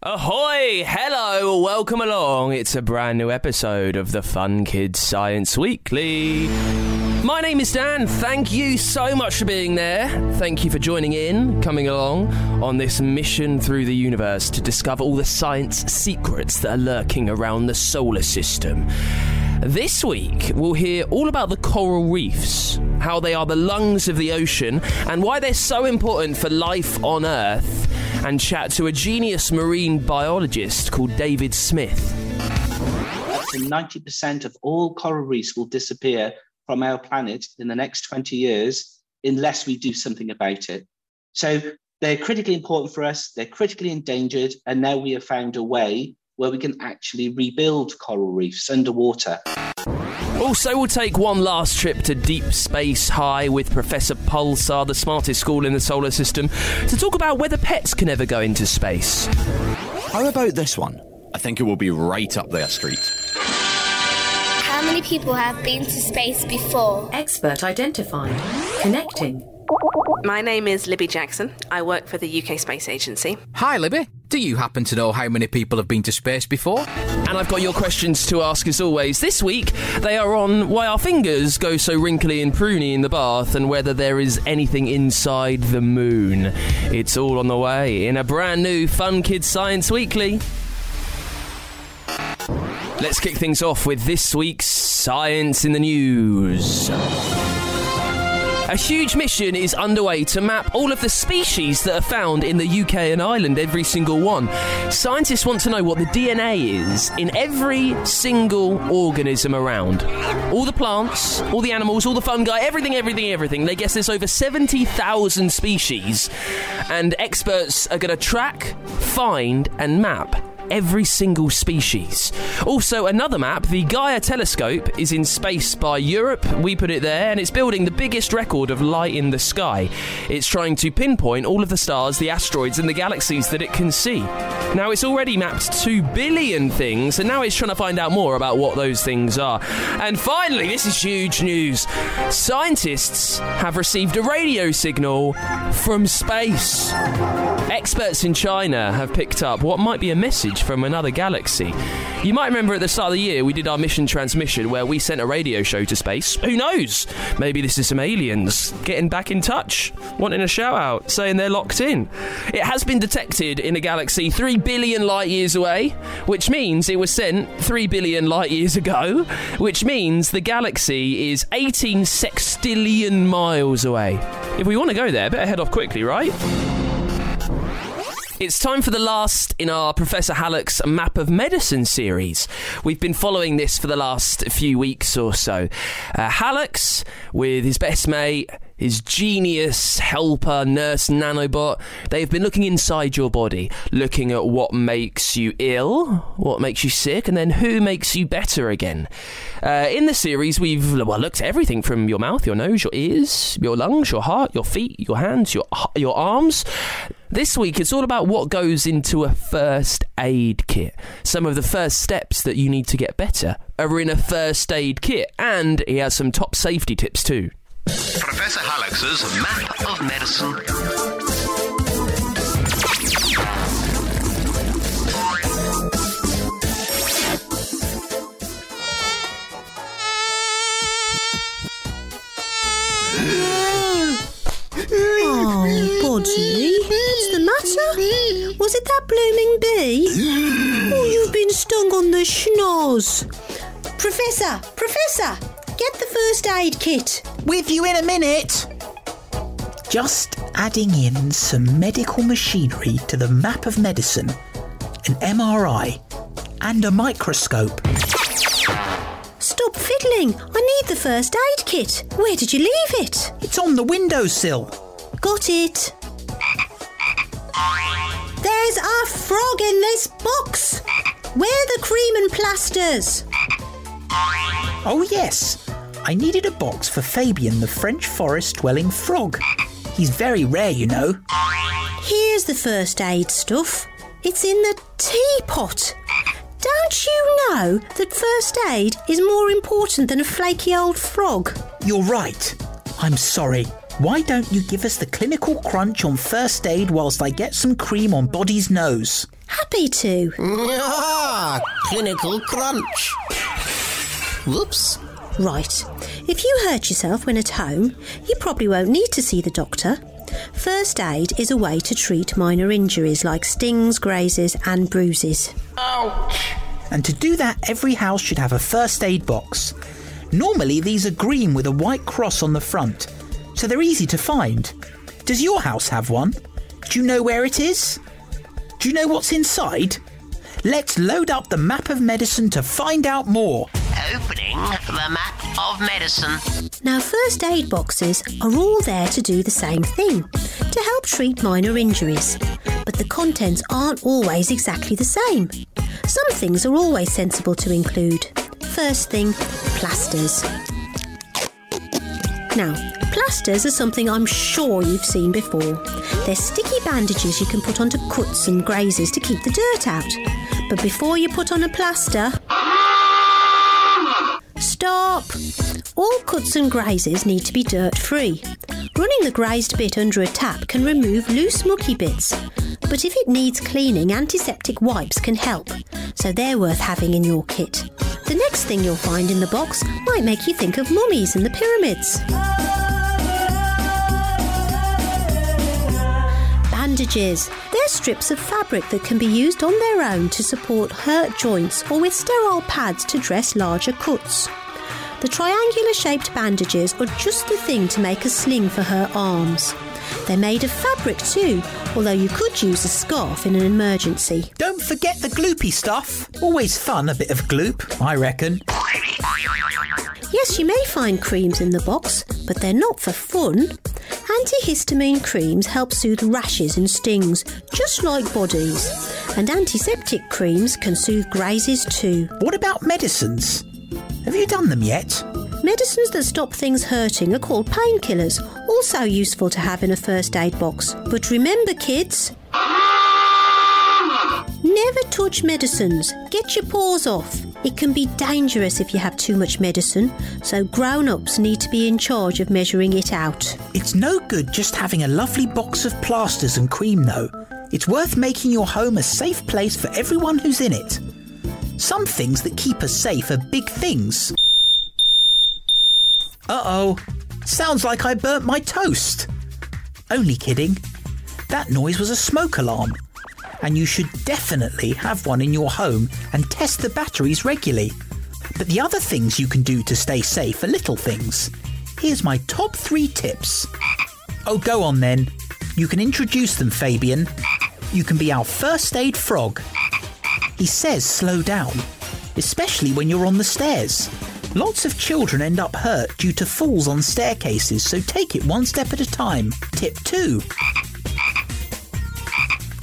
Ahoy! Hello! Welcome along. It's a brand new episode of the Fun Kids Science Weekly. My name is Dan. Thank you so much for being there. Thank you for joining in, coming along on this mission through the universe to discover all the science secrets that are lurking around the solar system. This week, we'll hear all about the coral reefs, how they are the lungs of the ocean, and why they're so important for life on Earth, and chat to a genius marine biologist called David Smith. To 90% of all coral reefs will disappear from our planet in the next 20 years unless we do something about it. So they're critically important for us, they're critically endangered, and now we have found a way where we can actually rebuild coral reefs underwater. Also, we'll take one last trip to Deep Space High with Professor Pulsar, the smartest school in the solar system, to talk about whether pets can ever go into space. How about this one? I think it will be right up their street. How many people have been to space before? Expert identified. Connecting. My name is Libby Jackson. I work for the UK Space Agency. Hi, Libby. Do you happen to know how many people have been to space before? And I've got your questions to ask as always. This week, they are on why our fingers go so wrinkly and pruny in the bath and whether there is anything inside the moon. It's all on the way in a brand new Fun Kids Science Weekly. Let's kick things off with this week's Science in the News. A huge mission is underway to map all of the species that are found in the UK and Ireland, every single one. Scientists want to know what the DNA is in every single organism around. All the plants, all the animals, all the fungi, everything, everything, everything. They guess there's over 70,000 species, and experts are going to track, find, and map every single species. Also, another map, the Gaia telescope, is in space by Europe. We put it there, and it's building the biggest record of light in the sky. It's trying to pinpoint all of the stars, the asteroids, and the galaxies that it can see. Now, it's already mapped 2 billion things, and now it's trying to find out more about what those things are. And finally, this is huge news scientists have received a radio signal from space. Experts in China have picked up what might be a message from another galaxy. You might remember at the start of the year we did our mission transmission where we sent a radio show to space. Who knows? Maybe this is some aliens getting back in touch, wanting a shout out, saying they're locked in. It has been detected in a galaxy 3 billion light years away, which means it was sent 3 billion light years ago, which means the galaxy is 18 sextillion miles away. If we want to go there, better head off quickly, right? It's time for the last in our Professor Hallux's Map of Medicine series. We've been following this for the last few weeks or so. Uh, Hallux's, with his best mate, his genius helper nurse nanobot, they've been looking inside your body, looking at what makes you ill, what makes you sick, and then who makes you better again. Uh, in the series, we've well, looked at everything from your mouth, your nose, your ears, your lungs, your heart, your feet, your hands, your your arms. This week, it's all about what goes into a first aid kit. Some of the first steps that you need to get better are in a first aid kit, and he has some top safety tips too. Professor Hallux's Map of Medicine. Bodley, what's the matter? Was it that blooming bee? Oh, you've been stung on the schnoz. Professor, Professor, get the first aid kit. With you in a minute. Just adding in some medical machinery to the map of medicine, an MRI, and a microscope. Stop fiddling. I need the first aid kit. Where did you leave it? It's on the windowsill. Got it. There's a frog in this box. Where the cream and plasters? Oh, yes. I needed a box for Fabian, the French forest dwelling frog. He's very rare, you know. Here's the first aid stuff. It's in the teapot. Don't you know that first aid is more important than a flaky old frog? You're right. I'm sorry. Why don't you give us the clinical crunch on first aid whilst I get some cream on Bodley's nose? Happy to. Ah, clinical crunch. Whoops. Right. If you hurt yourself when at home, you probably won't need to see the doctor. First aid is a way to treat minor injuries like stings, grazes, and bruises. Ouch! And to do that, every house should have a first aid box. Normally, these are green with a white cross on the front, so they're easy to find. Does your house have one? Do you know where it is? Do you know what's inside? Let's load up the map of medicine to find out more. Opening the map of medicine. Now, first aid boxes are all there to do the same thing to help treat minor injuries. But the contents aren't always exactly the same. Some things are always sensible to include. First thing, plasters. Now, plasters are something I'm sure you've seen before. They're sticky bandages you can put onto cuts and grazes to keep the dirt out. But before you put on a plaster, Stop! All cuts and grazes need to be dirt free. Running the grazed bit under a tap can remove loose mucky bits. But if it needs cleaning, antiseptic wipes can help, so they're worth having in your kit. The next thing you'll find in the box might make you think of mummies and the pyramids. Bandages. They're strips of fabric that can be used on their own to support hurt joints or with sterile pads to dress larger cuts. The triangular shaped bandages are just the thing to make a sling for her arms. They're made of fabric too, although you could use a scarf in an emergency. Don't forget the gloopy stuff. Always fun, a bit of gloop, I reckon. Yes, you may find creams in the box, but they're not for fun. Antihistamine creams help soothe rashes and stings, just like bodies. And antiseptic creams can soothe grazes too. What about medicines? Have you done them yet? Medicines that stop things hurting are called painkillers, also useful to have in a first aid box. But remember, kids, never touch medicines. Get your paws off. It can be dangerous if you have too much medicine, so grown ups need to be in charge of measuring it out. It's no good just having a lovely box of plasters and cream, though. It's worth making your home a safe place for everyone who's in it. Some things that keep us safe are big things. Uh oh, sounds like I burnt my toast. Only kidding. That noise was a smoke alarm. And you should definitely have one in your home and test the batteries regularly. But the other things you can do to stay safe are little things. Here's my top three tips. Oh, go on then. You can introduce them, Fabian. You can be our first aid frog. He says slow down, especially when you're on the stairs. Lots of children end up hurt due to falls on staircases, so take it one step at a time. Tip 2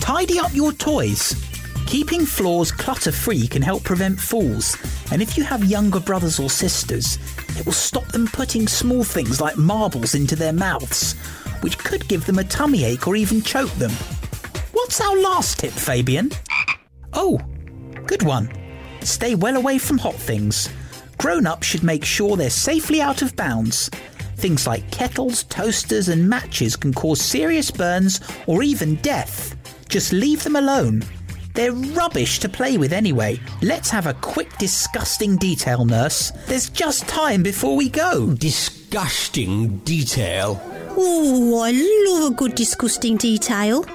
Tidy up your toys. Keeping floors clutter free can help prevent falls, and if you have younger brothers or sisters, it will stop them putting small things like marbles into their mouths, which could give them a tummy ache or even choke them. What's our last tip, Fabian? Oh, good one. Stay well away from hot things. Grown ups should make sure they're safely out of bounds. Things like kettles, toasters, and matches can cause serious burns or even death. Just leave them alone. They're rubbish to play with anyway. Let's have a quick disgusting detail, nurse. There's just time before we go. Disgusting detail. Oh, I love a good disgusting detail.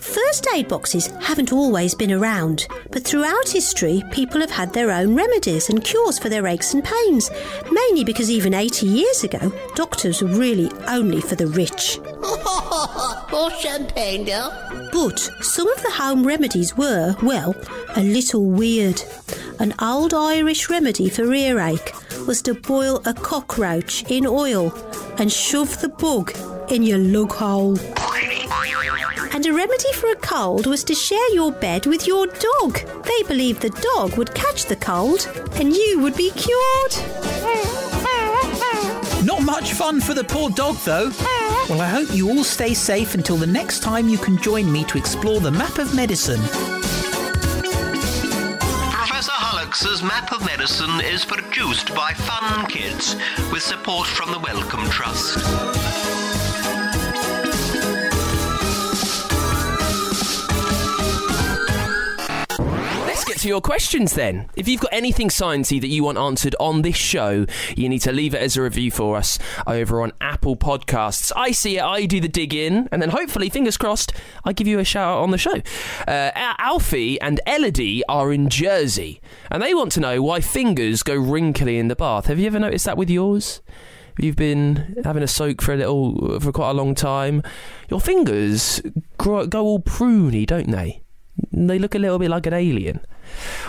First aid boxes haven't always been around, but throughout history, people have had their own remedies and cures for their aches and pains, mainly because even 80 years ago, doctors were really only for the rich. More champagne now. But some of the home remedies were, well, a little weird. An old Irish remedy for earache was to boil a cockroach in oil and shove the bug in your lug hole. And a remedy for a cold was to share your bed with your dog. They believed the dog would catch the cold and you would be cured. Not much fun for the poor dog, though. Well, I hope you all stay safe until the next time you can join me to explore the map of medicine. Professor Hallux's Map of Medicine is produced by Fun Kids with support from the Wellcome Trust. To your questions then. If you've got anything sciencey that you want answered on this show, you need to leave it as a review for us over on Apple Podcasts. I see it, I do the dig in, and then hopefully, fingers crossed, I give you a shout out on the show. Uh, Alfie and Elodie are in Jersey, and they want to know why fingers go wrinkly in the bath. Have you ever noticed that with yours? You've been having a soak for a little, for quite a long time. Your fingers grow, go all pruny, don't they? They look a little bit like an alien.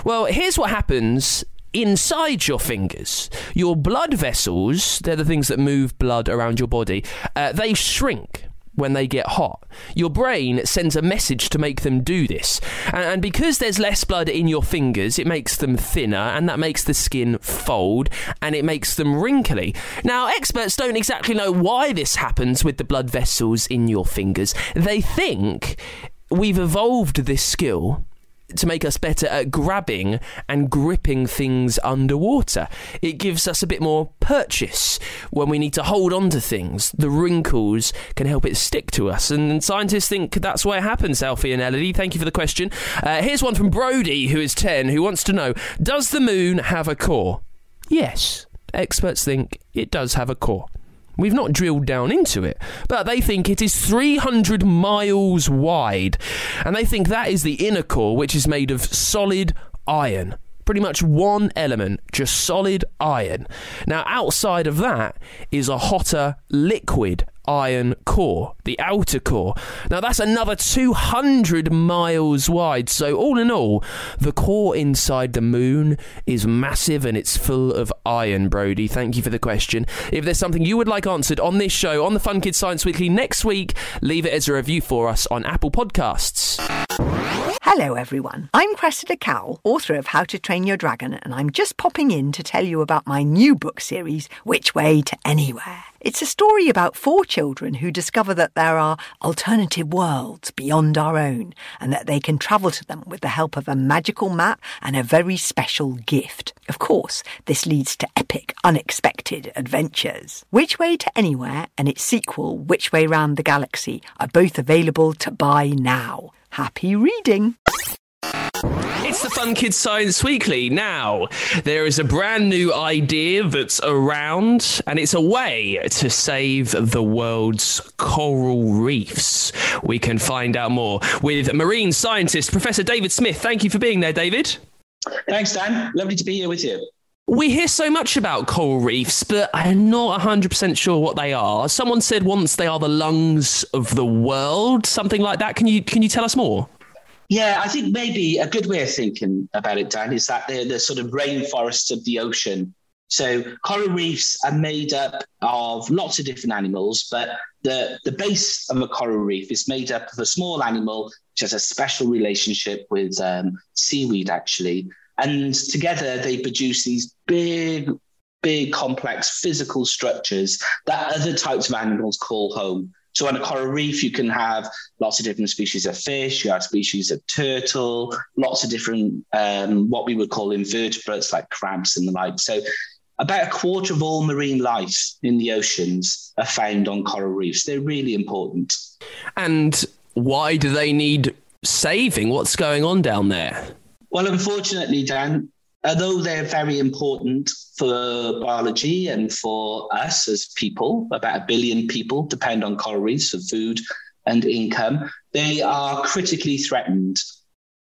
Well, here's what happens inside your fingers. Your blood vessels, they're the things that move blood around your body, uh, they shrink when they get hot. Your brain sends a message to make them do this. And, and because there's less blood in your fingers, it makes them thinner, and that makes the skin fold, and it makes them wrinkly. Now, experts don't exactly know why this happens with the blood vessels in your fingers. They think we've evolved this skill to make us better at grabbing and gripping things underwater. It gives us a bit more purchase when we need to hold on to things. The wrinkles can help it stick to us, and scientists think that's why it happens, Alfie and Elodie. Thank you for the question. Uh, here's one from Brody, who is 10, who wants to know Does the moon have a core? Yes. Experts think it does have a core. We've not drilled down into it, but they think it is 300 miles wide. And they think that is the inner core, which is made of solid iron. Pretty much one element, just solid iron. Now, outside of that is a hotter liquid iron core, the outer core. Now, that's another 200 miles wide. So, all in all, the core inside the moon is massive and it's full of iron, Brody. Thank you for the question. If there's something you would like answered on this show, on the Fun Kids Science Weekly next week, leave it as a review for us on Apple Podcasts. Hello, everyone. I'm Cressida Cowell, author of How to Train Your Dragon, and I'm just popping in to tell you about my new book series, Which Way to Anywhere. It's a story about four children who discover that there are alternative worlds beyond our own and that they can travel to them with the help of a magical map and a very special gift. Of course, this leads to epic, unexpected adventures. Which Way to Anywhere and its sequel, Which Way Round the Galaxy, are both available to buy now. Happy reading! It's the Fun Kids Science Weekly. Now, there is a brand new idea that's around, and it's a way to save the world's coral reefs. We can find out more with marine scientist Professor David Smith. Thank you for being there, David. Thanks, Dan. Lovely to be here with you. We hear so much about coral reefs, but I'm not 100% sure what they are. Someone said once they are the lungs of the world, something like that. Can you can you tell us more? Yeah, I think maybe a good way of thinking about it, Dan, is that they're the sort of rainforests of the ocean. So coral reefs are made up of lots of different animals, but the, the base of a coral reef is made up of a small animal which has a special relationship with um, seaweed, actually. And together they produce these big, big, complex physical structures that other types of animals call home. So on a coral reef, you can have lots of different species of fish, you have species of turtle, lots of different, um, what we would call invertebrates like crabs and the like. So about a quarter of all marine life in the oceans are found on coral reefs. They're really important. And why do they need saving? What's going on down there? Well, unfortunately, Dan, although they're very important for biology and for us as people, about a billion people depend on coral reefs for food and income, they are critically threatened.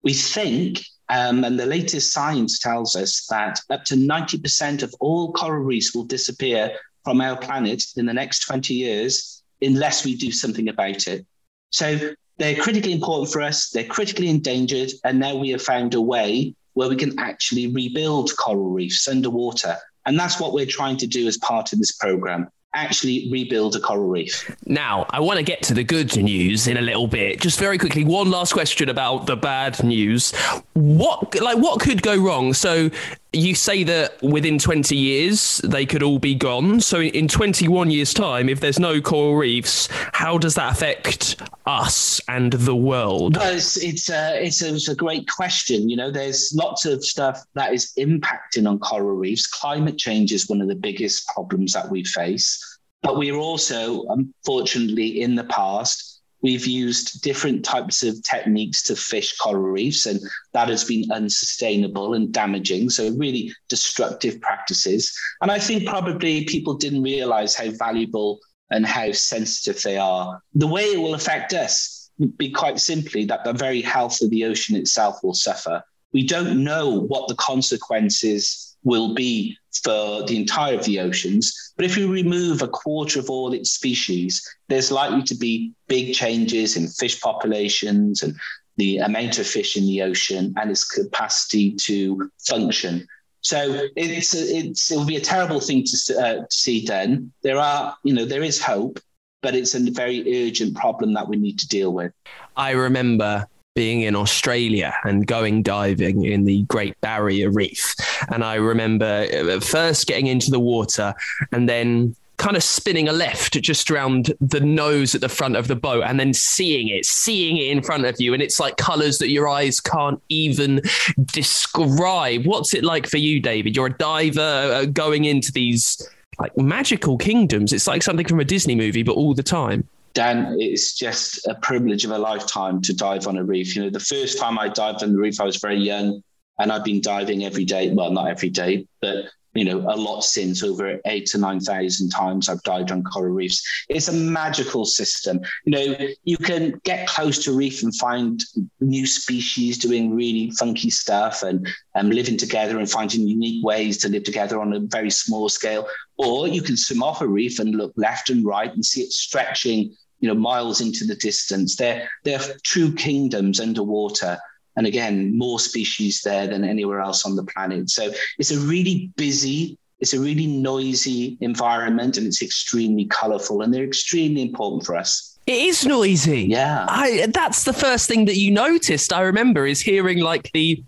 We think, um, and the latest science tells us that up to 90% of all coral reefs will disappear from our planet in the next 20 years unless we do something about it. So they're critically important for us, they're critically endangered, and now we have found a way where we can actually rebuild coral reefs underwater. And that's what we're trying to do as part of this program. Actually rebuild a coral reef. Now, I want to get to the good news in a little bit. Just very quickly, one last question about the bad news. What like what could go wrong? So you say that within 20 years they could all be gone. So in 21 years time if there's no coral reefs, how does that affect us and the world? Well, it's it's a, it's a, it's a great question. You know, there's lots of stuff that is impacting on coral reefs. Climate change is one of the biggest problems that we face. But we're also, unfortunately, in the past, we've used different types of techniques to fish coral reefs, and that has been unsustainable and damaging. So, really destructive practices. And I think probably people didn't realize how valuable and how sensitive they are. The way it will affect us would be quite simply that the very health of the ocean itself will suffer. We don't know what the consequences will be for the entire of the oceans. But if you remove a quarter of all its species, there's likely to be big changes in fish populations and the amount of fish in the ocean and its capacity to function. So it's it's it will be a terrible thing to, uh, to see done. There are you know there is hope, but it's a very urgent problem that we need to deal with. I remember being in Australia and going diving in the Great Barrier Reef. And I remember uh, first getting into the water and then kind of spinning a left just around the nose at the front of the boat and then seeing it, seeing it in front of you. And it's like colors that your eyes can't even describe. What's it like for you, David? You're a diver uh, going into these like magical kingdoms. It's like something from a Disney movie, but all the time. Dan, it's just a privilege of a lifetime to dive on a reef. You know, the first time I dived on the reef, I was very young and I've been diving every day. Well, not every day, but you know, a lot since over eight to 9,000 times I've dived on coral reefs. It's a magical system. You know, you can get close to reef and find new species doing really funky stuff and um, living together and finding unique ways to live together on a very small scale. Or you can swim off a reef and look left and right and see it stretching you know, miles into the distance. They're, they're true kingdoms underwater. And again, more species there than anywhere else on the planet. So it's a really busy, it's a really noisy environment and it's extremely colorful and they're extremely important for us. It is noisy. Yeah. I, that's the first thing that you noticed, I remember, is hearing like the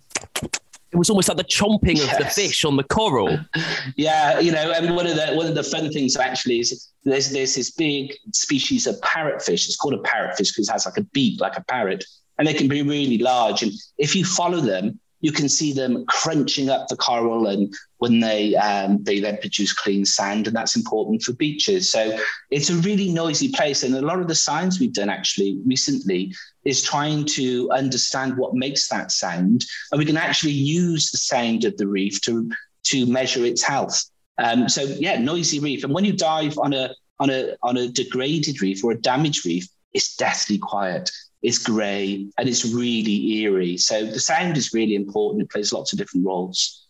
it was almost like the chomping yes. of the fish on the coral. yeah, you know, and one of the one of the fun things actually is there's there's this big species of parrotfish. It's called a parrotfish because it has like a beak like a parrot, and they can be really large. And if you follow them, you can see them crunching up the coral and when they um, they then produce clean sand and that's important for beaches. So it's a really noisy place and a lot of the science we've done actually recently is trying to understand what makes that sound and we can actually use the sound of the reef to to measure its health. Um, so yeah noisy reef and when you dive on a on a on a degraded reef or a damaged reef it's deathly quiet it's grey, and it's really eerie. So the sound is really important. It plays lots of different roles.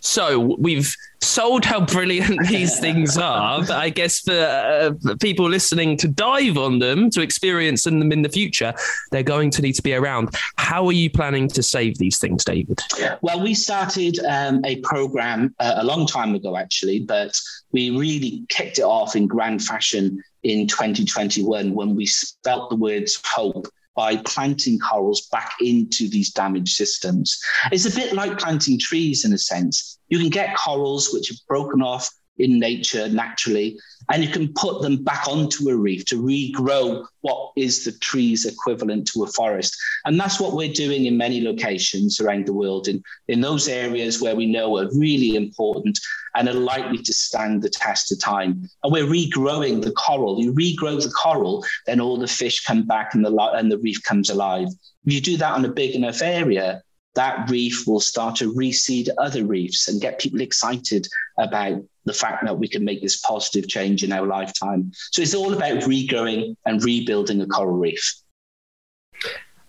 So we've sold how brilliant these things are, but I guess for, uh, for, people listening to dive on them, to experience them in the future, they're going to need to be around. How are you planning to save these things, David? Well, we started um, a program uh, a long time ago, actually, but we really kicked it off in grand fashion in 2021 when we spelt the words hope by planting corals back into these damaged systems. It's a bit like planting trees in a sense. You can get corals which have broken off in nature naturally, and you can put them back onto a reef to regrow what is the tree's equivalent to a forest. And that's what we're doing in many locations around the world, in, in those areas where we know are really important and are likely to stand the test of time. And we're regrowing the coral. You regrow the coral, then all the fish come back and the, and the reef comes alive. If you do that on a big enough area, that reef will start to reseed other reefs and get people excited about the fact that we can make this positive change in our lifetime. So it's all about regrowing and rebuilding a coral reef.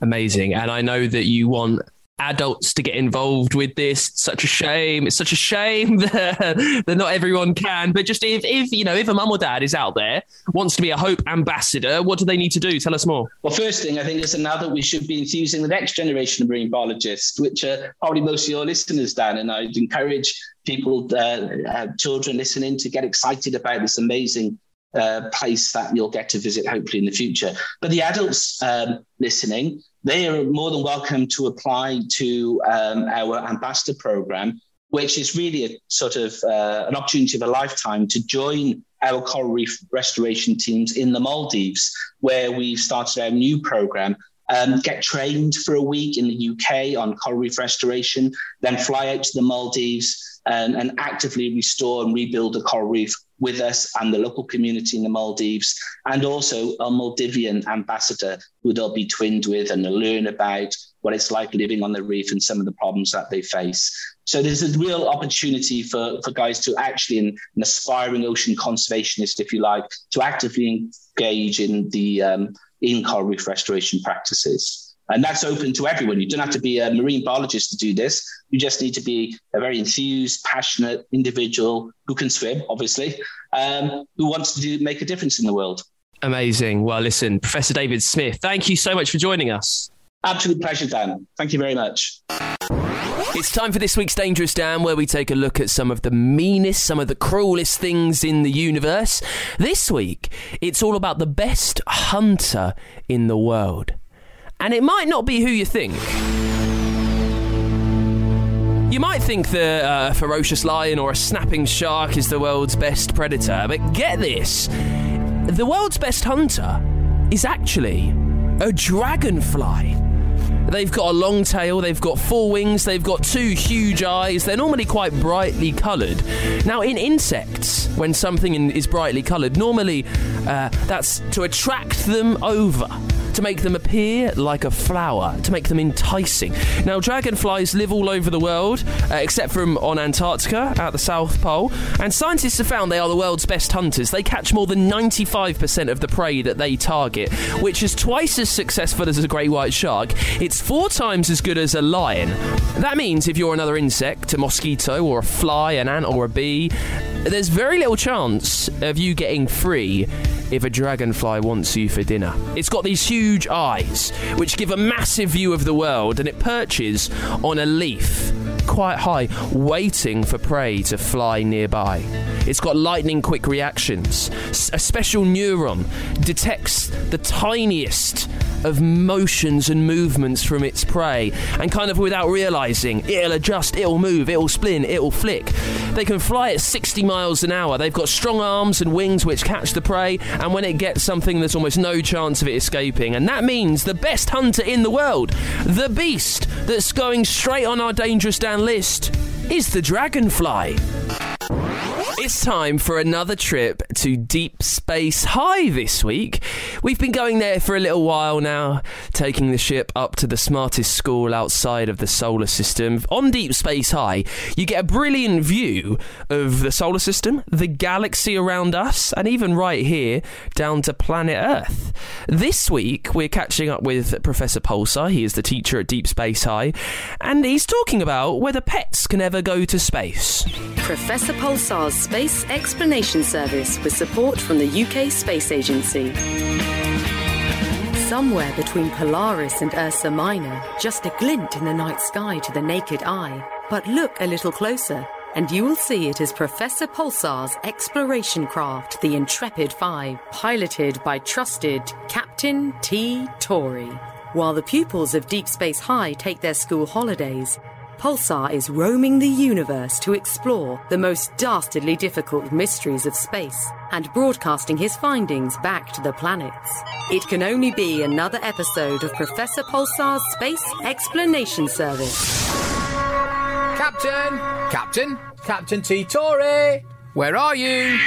Amazing. And I know that you want adults to get involved with this. It's such a shame. It's such a shame that, that not everyone can. But just if, if you know, if a mum or dad is out there wants to be a Hope ambassador, what do they need to do? Tell us more. Well, first thing I think is now that we should be infusing the next generation of marine biologists, which are probably most of your listeners, Dan, and I'd encourage people, uh, uh, children listening, to get excited about this amazing uh, place that you'll get to visit hopefully in the future. But the adults um, listening, they are more than welcome to apply to um, our ambassador program, which is really a sort of uh, an opportunity of a lifetime to join our coral reef restoration teams in the Maldives, where we've started our new program. Um, get trained for a week in the UK on coral reef restoration, then fly out to the Maldives and, and actively restore and rebuild a coral reef with us and the local community in the Maldives, and also a Maldivian ambassador who they'll be twinned with and learn about what it's like living on the reef and some of the problems that they face. So there's a real opportunity for, for guys to actually, an, an aspiring ocean conservationist, if you like, to actively engage in the um, in coral reef restoration practices. And that's open to everyone. You don't have to be a marine biologist to do this. You just need to be a very enthused, passionate individual who can swim, obviously, um, who wants to do, make a difference in the world. Amazing. Well, listen, Professor David Smith, thank you so much for joining us. Absolute pleasure, Dan. Thank you very much. It's time for this week's Dangerous Dan, where we take a look at some of the meanest, some of the cruelest things in the universe. This week, it's all about the best hunter in the world. And it might not be who you think. You might think that uh, a ferocious lion or a snapping shark is the world's best predator, but get this the world's best hunter is actually a dragonfly. They've got a long tail, they've got four wings, they've got two huge eyes, they're normally quite brightly coloured. Now, in insects, when something is brightly coloured, normally uh, that's to attract them over to make them appear like a flower, to make them enticing. Now, dragonflies live all over the world, uh, except from on Antarctica at the South Pole, and scientists have found they are the world's best hunters. They catch more than 95% of the prey that they target, which is twice as successful as a great white shark. It's four times as good as a lion. That means if you're another insect, a mosquito or a fly, an ant or a bee, there's very little chance of you getting free if a dragonfly wants you for dinner. It's got these huge eyes, which give a massive view of the world, and it perches on a leaf quite high, waiting for prey to fly nearby. It's got lightning quick reactions. A special neuron detects the tiniest of motions and movements from its prey, and kind of without realizing, it'll adjust, it'll move, it'll spin, it'll flick. They can fly at 60 miles an hour. They've got strong arms and wings which catch the prey, and when it gets something, there's almost no chance of it escaping. And that means the best hunter in the world, the beast that's going straight on our dangerous Dan list, is the dragonfly. It's time for another trip to Deep Space High this week. We've been going there for a little while now, taking the ship up to the smartest school outside of the solar system. On Deep Space High, you get a brilliant view of the solar system, the galaxy around us, and even right here down to planet Earth. This week, we're catching up with Professor Pulsar. He is the teacher at Deep Space High, and he's talking about whether pets can ever go to space. Professor Pulsar's Space Explanation Service with support from the UK Space Agency. Somewhere between Polaris and Ursa Minor, just a glint in the night sky to the naked eye. But look a little closer, and you will see it is Professor Pulsar's exploration craft, the Intrepid 5, piloted by trusted Captain T. Torrey. While the pupils of Deep Space High take their school holidays, Pulsar is roaming the universe to explore the most dastardly difficult mysteries of space and broadcasting his findings back to the planets. It can only be another episode of Professor Pulsar's Space Explanation Service. Captain! Captain! Captain T. Torrey! Where are you?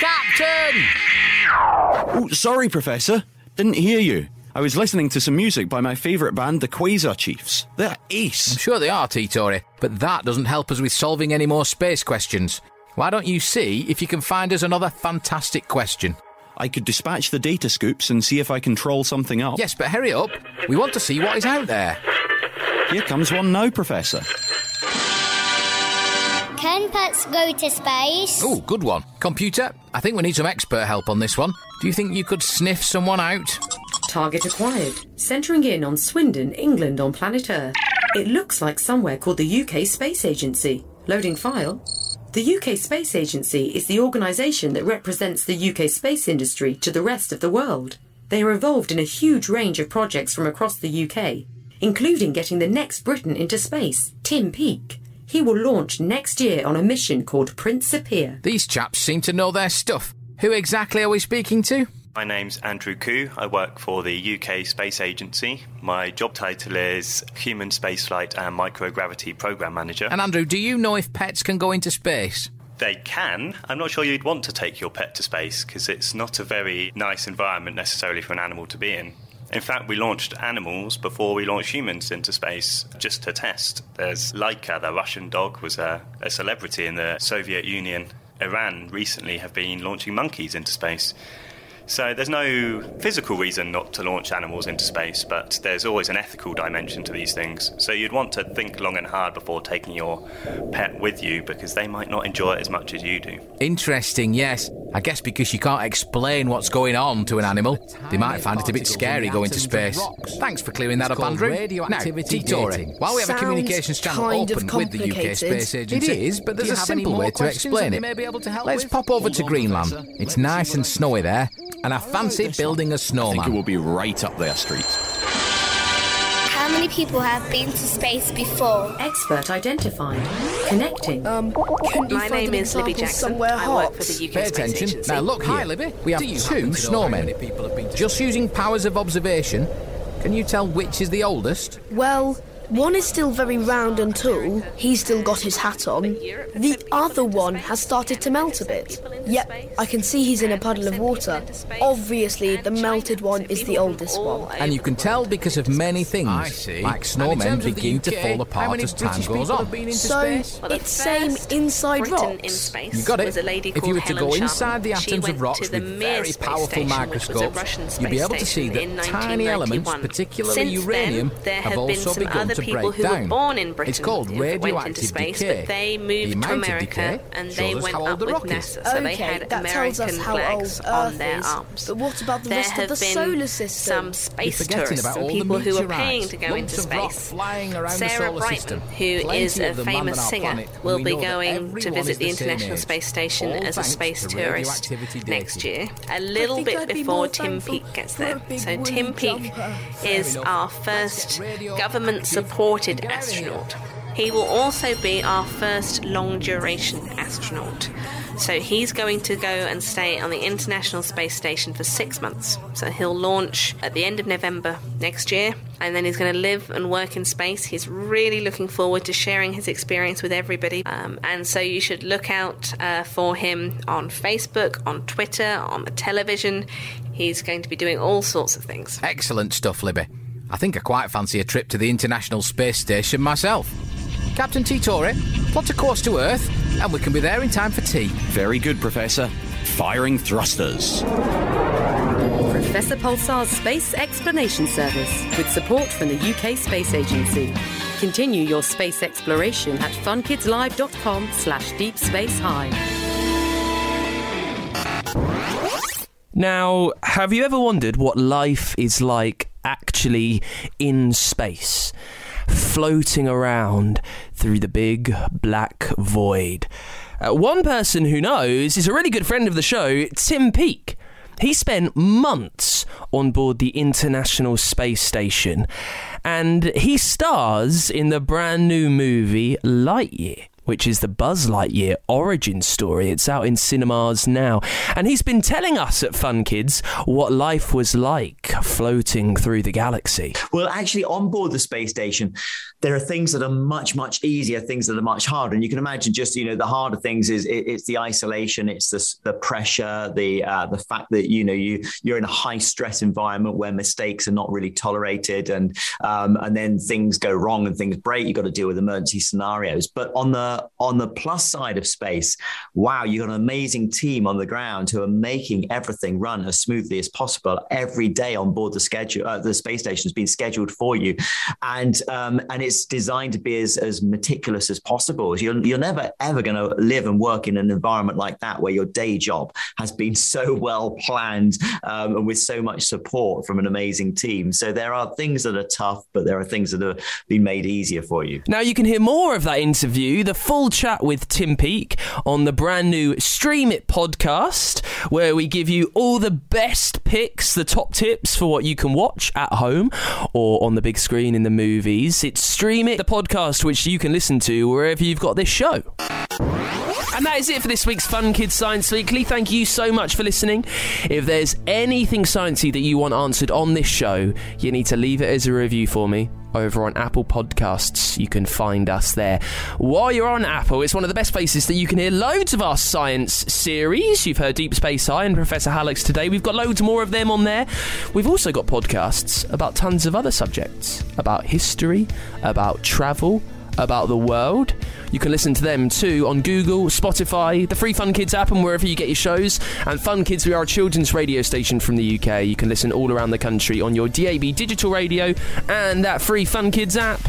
Captain! Oh, sorry, Professor. Didn't hear you. I was listening to some music by my favourite band, the Quasar Chiefs. They're ace. I'm sure they are, T. Torrey, but that doesn't help us with solving any more space questions. Why don't you see if you can find us another fantastic question? I could dispatch the data scoops and see if I can troll something up. Yes, but hurry up. We want to see what is out there. Here comes one now, Professor. Can pets go to space? Oh, good one. Computer, I think we need some expert help on this one. Do you think you could sniff someone out? Target acquired. Centering in on Swindon, England on planet Earth. It looks like somewhere called the UK Space Agency. Loading file. The UK Space Agency is the organisation that represents the UK space industry to the rest of the world. They are involved in a huge range of projects from across the UK, including getting the next Briton into space, Tim Peake. He will launch next year on a mission called Principia. These chaps seem to know their stuff. Who exactly are we speaking to? My name's Andrew Koo. I work for the UK Space Agency. My job title is Human Spaceflight and Microgravity Program Manager. And Andrew, do you know if pets can go into space? They can. I'm not sure you'd want to take your pet to space because it's not a very nice environment necessarily for an animal to be in. In fact, we launched animals before we launched humans into space just to test. There's Laika, the Russian dog, was a, a celebrity in the Soviet Union. Iran recently have been launching monkeys into space. So there's no physical reason not to launch animals into space, but there's always an ethical dimension to these things. So you'd want to think long and hard before taking your pet with you because they might not enjoy it as much as you do. Interesting, yes. I guess because you can't explain what's going on to an animal, they might find it a bit scary going to space. Thanks for clearing that up, Andrew. Now, Titori, while we have a communications channel kind of open with the UK. Space Agency, is, but there's a simple way to explain it. they may be able to help Let's pop over to Greenland. It's nice and snowy there, and I fancy building a snowman. think it will be right up their street. How many people have been to space before? Expert identified. Connecting. Um, My name is Libby Jackson. somewhere I work for the UK Pay Space attention. Agency. Now look here. Hi, Libby. We have you two happen to know how many snowmen. Just using powers of observation, can you tell which is the oldest? Well, one is still very round and tall. He's still got his hat on. The other one has started to melt a bit. Yep, I can see he's in a puddle of water. Obviously, the melted one is the oldest one. And you can tell because of many things, I see. like snowmen terms of the begin to fall apart as time goes on. have been into So, space? it's same inside Briton rocks. in space You got it. a If you were to Helen go Sharman. inside the atoms of rocks with very powerful station, which was a microscopes, you'd be able to see station that tiny elements, particularly Since uranium, then, have have also begun other to people break who down. were born in Britain it's called went into space, decay. but they the moved to America and they went up the with. NASA. So they had that tells us American flags on Earth their is. arms. But what about the there rest of the solar system? some space tourists and people who are paying to go into space. flying around the Sarah solar Brightman, system. who is a of them land famous singer, will be going to visit the the International. Space Station as a space tourist next year, a little bit before Tim Peake gets there. So Tim Peake is our first government-supported astronaut. He will also be our first long-duration astronaut. So he's going to go and stay on the International Space Station for six months. So he'll launch at the end of November next year, and then he's going to live and work in space. He's really looking forward to sharing his experience with everybody. Um, and so you should look out uh, for him on Facebook, on Twitter, on the television. He's going to be doing all sorts of things. Excellent stuff, Libby. I think I quite fancy a trip to the International Space Station myself. Captain Titori, plot a course to Earth, and we can be there in time for tea. Very good, Professor. Firing thrusters. Professor Pulsar's Space Explanation Service with support from the UK Space Agency. Continue your space exploration at funkidslive.com slash deep space high. Now, have you ever wondered what life is like actually in space? Floating around through the big black void. Uh, one person who knows is a really good friend of the show, Tim Peake. He spent months on board the International Space Station and he stars in the brand new movie Lightyear which is the Buzz Lightyear origin story. It's out in cinemas now. And he's been telling us at Fun Kids what life was like floating through the galaxy. Well, actually, on board the space station, there are things that are much, much easier, things that are much harder. And you can imagine just, you know, the harder things is it, it's the isolation, it's the, the pressure, the uh, the fact that, you know, you, you're in a high stress environment where mistakes are not really tolerated and um, and then things go wrong and things break. You've got to deal with emergency scenarios. But on the On the plus side of space, wow, you've got an amazing team on the ground who are making everything run as smoothly as possible. Every day on board the schedule, uh, the space station has been scheduled for you, and um, and it's designed to be as, as meticulous as possible. You're, you're never ever going to live and work in an environment like that where your day job has been so well planned um, and with so much support from an amazing team. So there are things that are tough, but there are things that have been made easier for you. Now you can hear more of that interview, the full chat with Tim Peake, on the brand new Stream It podcast, where we give you all the best picks, the top tips for what you can watch at home or on the big screen in the movies. It's Stream It, the podcast which you can listen to wherever you've got this show. And that is it for this week's Fun Kids Science Weekly. Thank you so much for listening. If there's anything sciencey that you want answered on this show, you need to leave it as a review for me over on Apple Podcasts. You can find us there. While you're on Apple, it's one of the best places that you can hear loads of our science series. You've heard Deep Space High and Professor Hallux today. We've got loads more of them on there. We've also got podcasts about tons of other subjects about history, about travel, about the world. You can listen to them too on Google, Spotify, the free Fun Kids app, and wherever you get your shows. And Fun Kids, we are a children's radio station from the UK. You can listen all around the country on your DAB digital radio and that free Fun Kids app.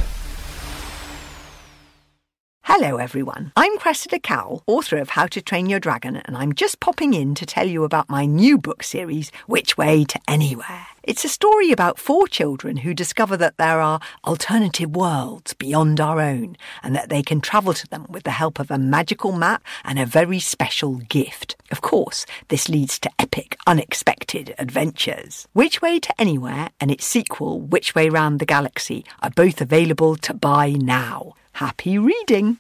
Hello, everyone. I'm Cressida Cowell, author of How to Train Your Dragon, and I'm just popping in to tell you about my new book series, Which Way to Anywhere. It's a story about four children who discover that there are alternative worlds beyond our own and that they can travel to them with the help of a magical map and a very special gift. Of course, this leads to epic, unexpected adventures. Which Way to Anywhere and its sequel, Which Way Round the Galaxy, are both available to buy now. Happy reading!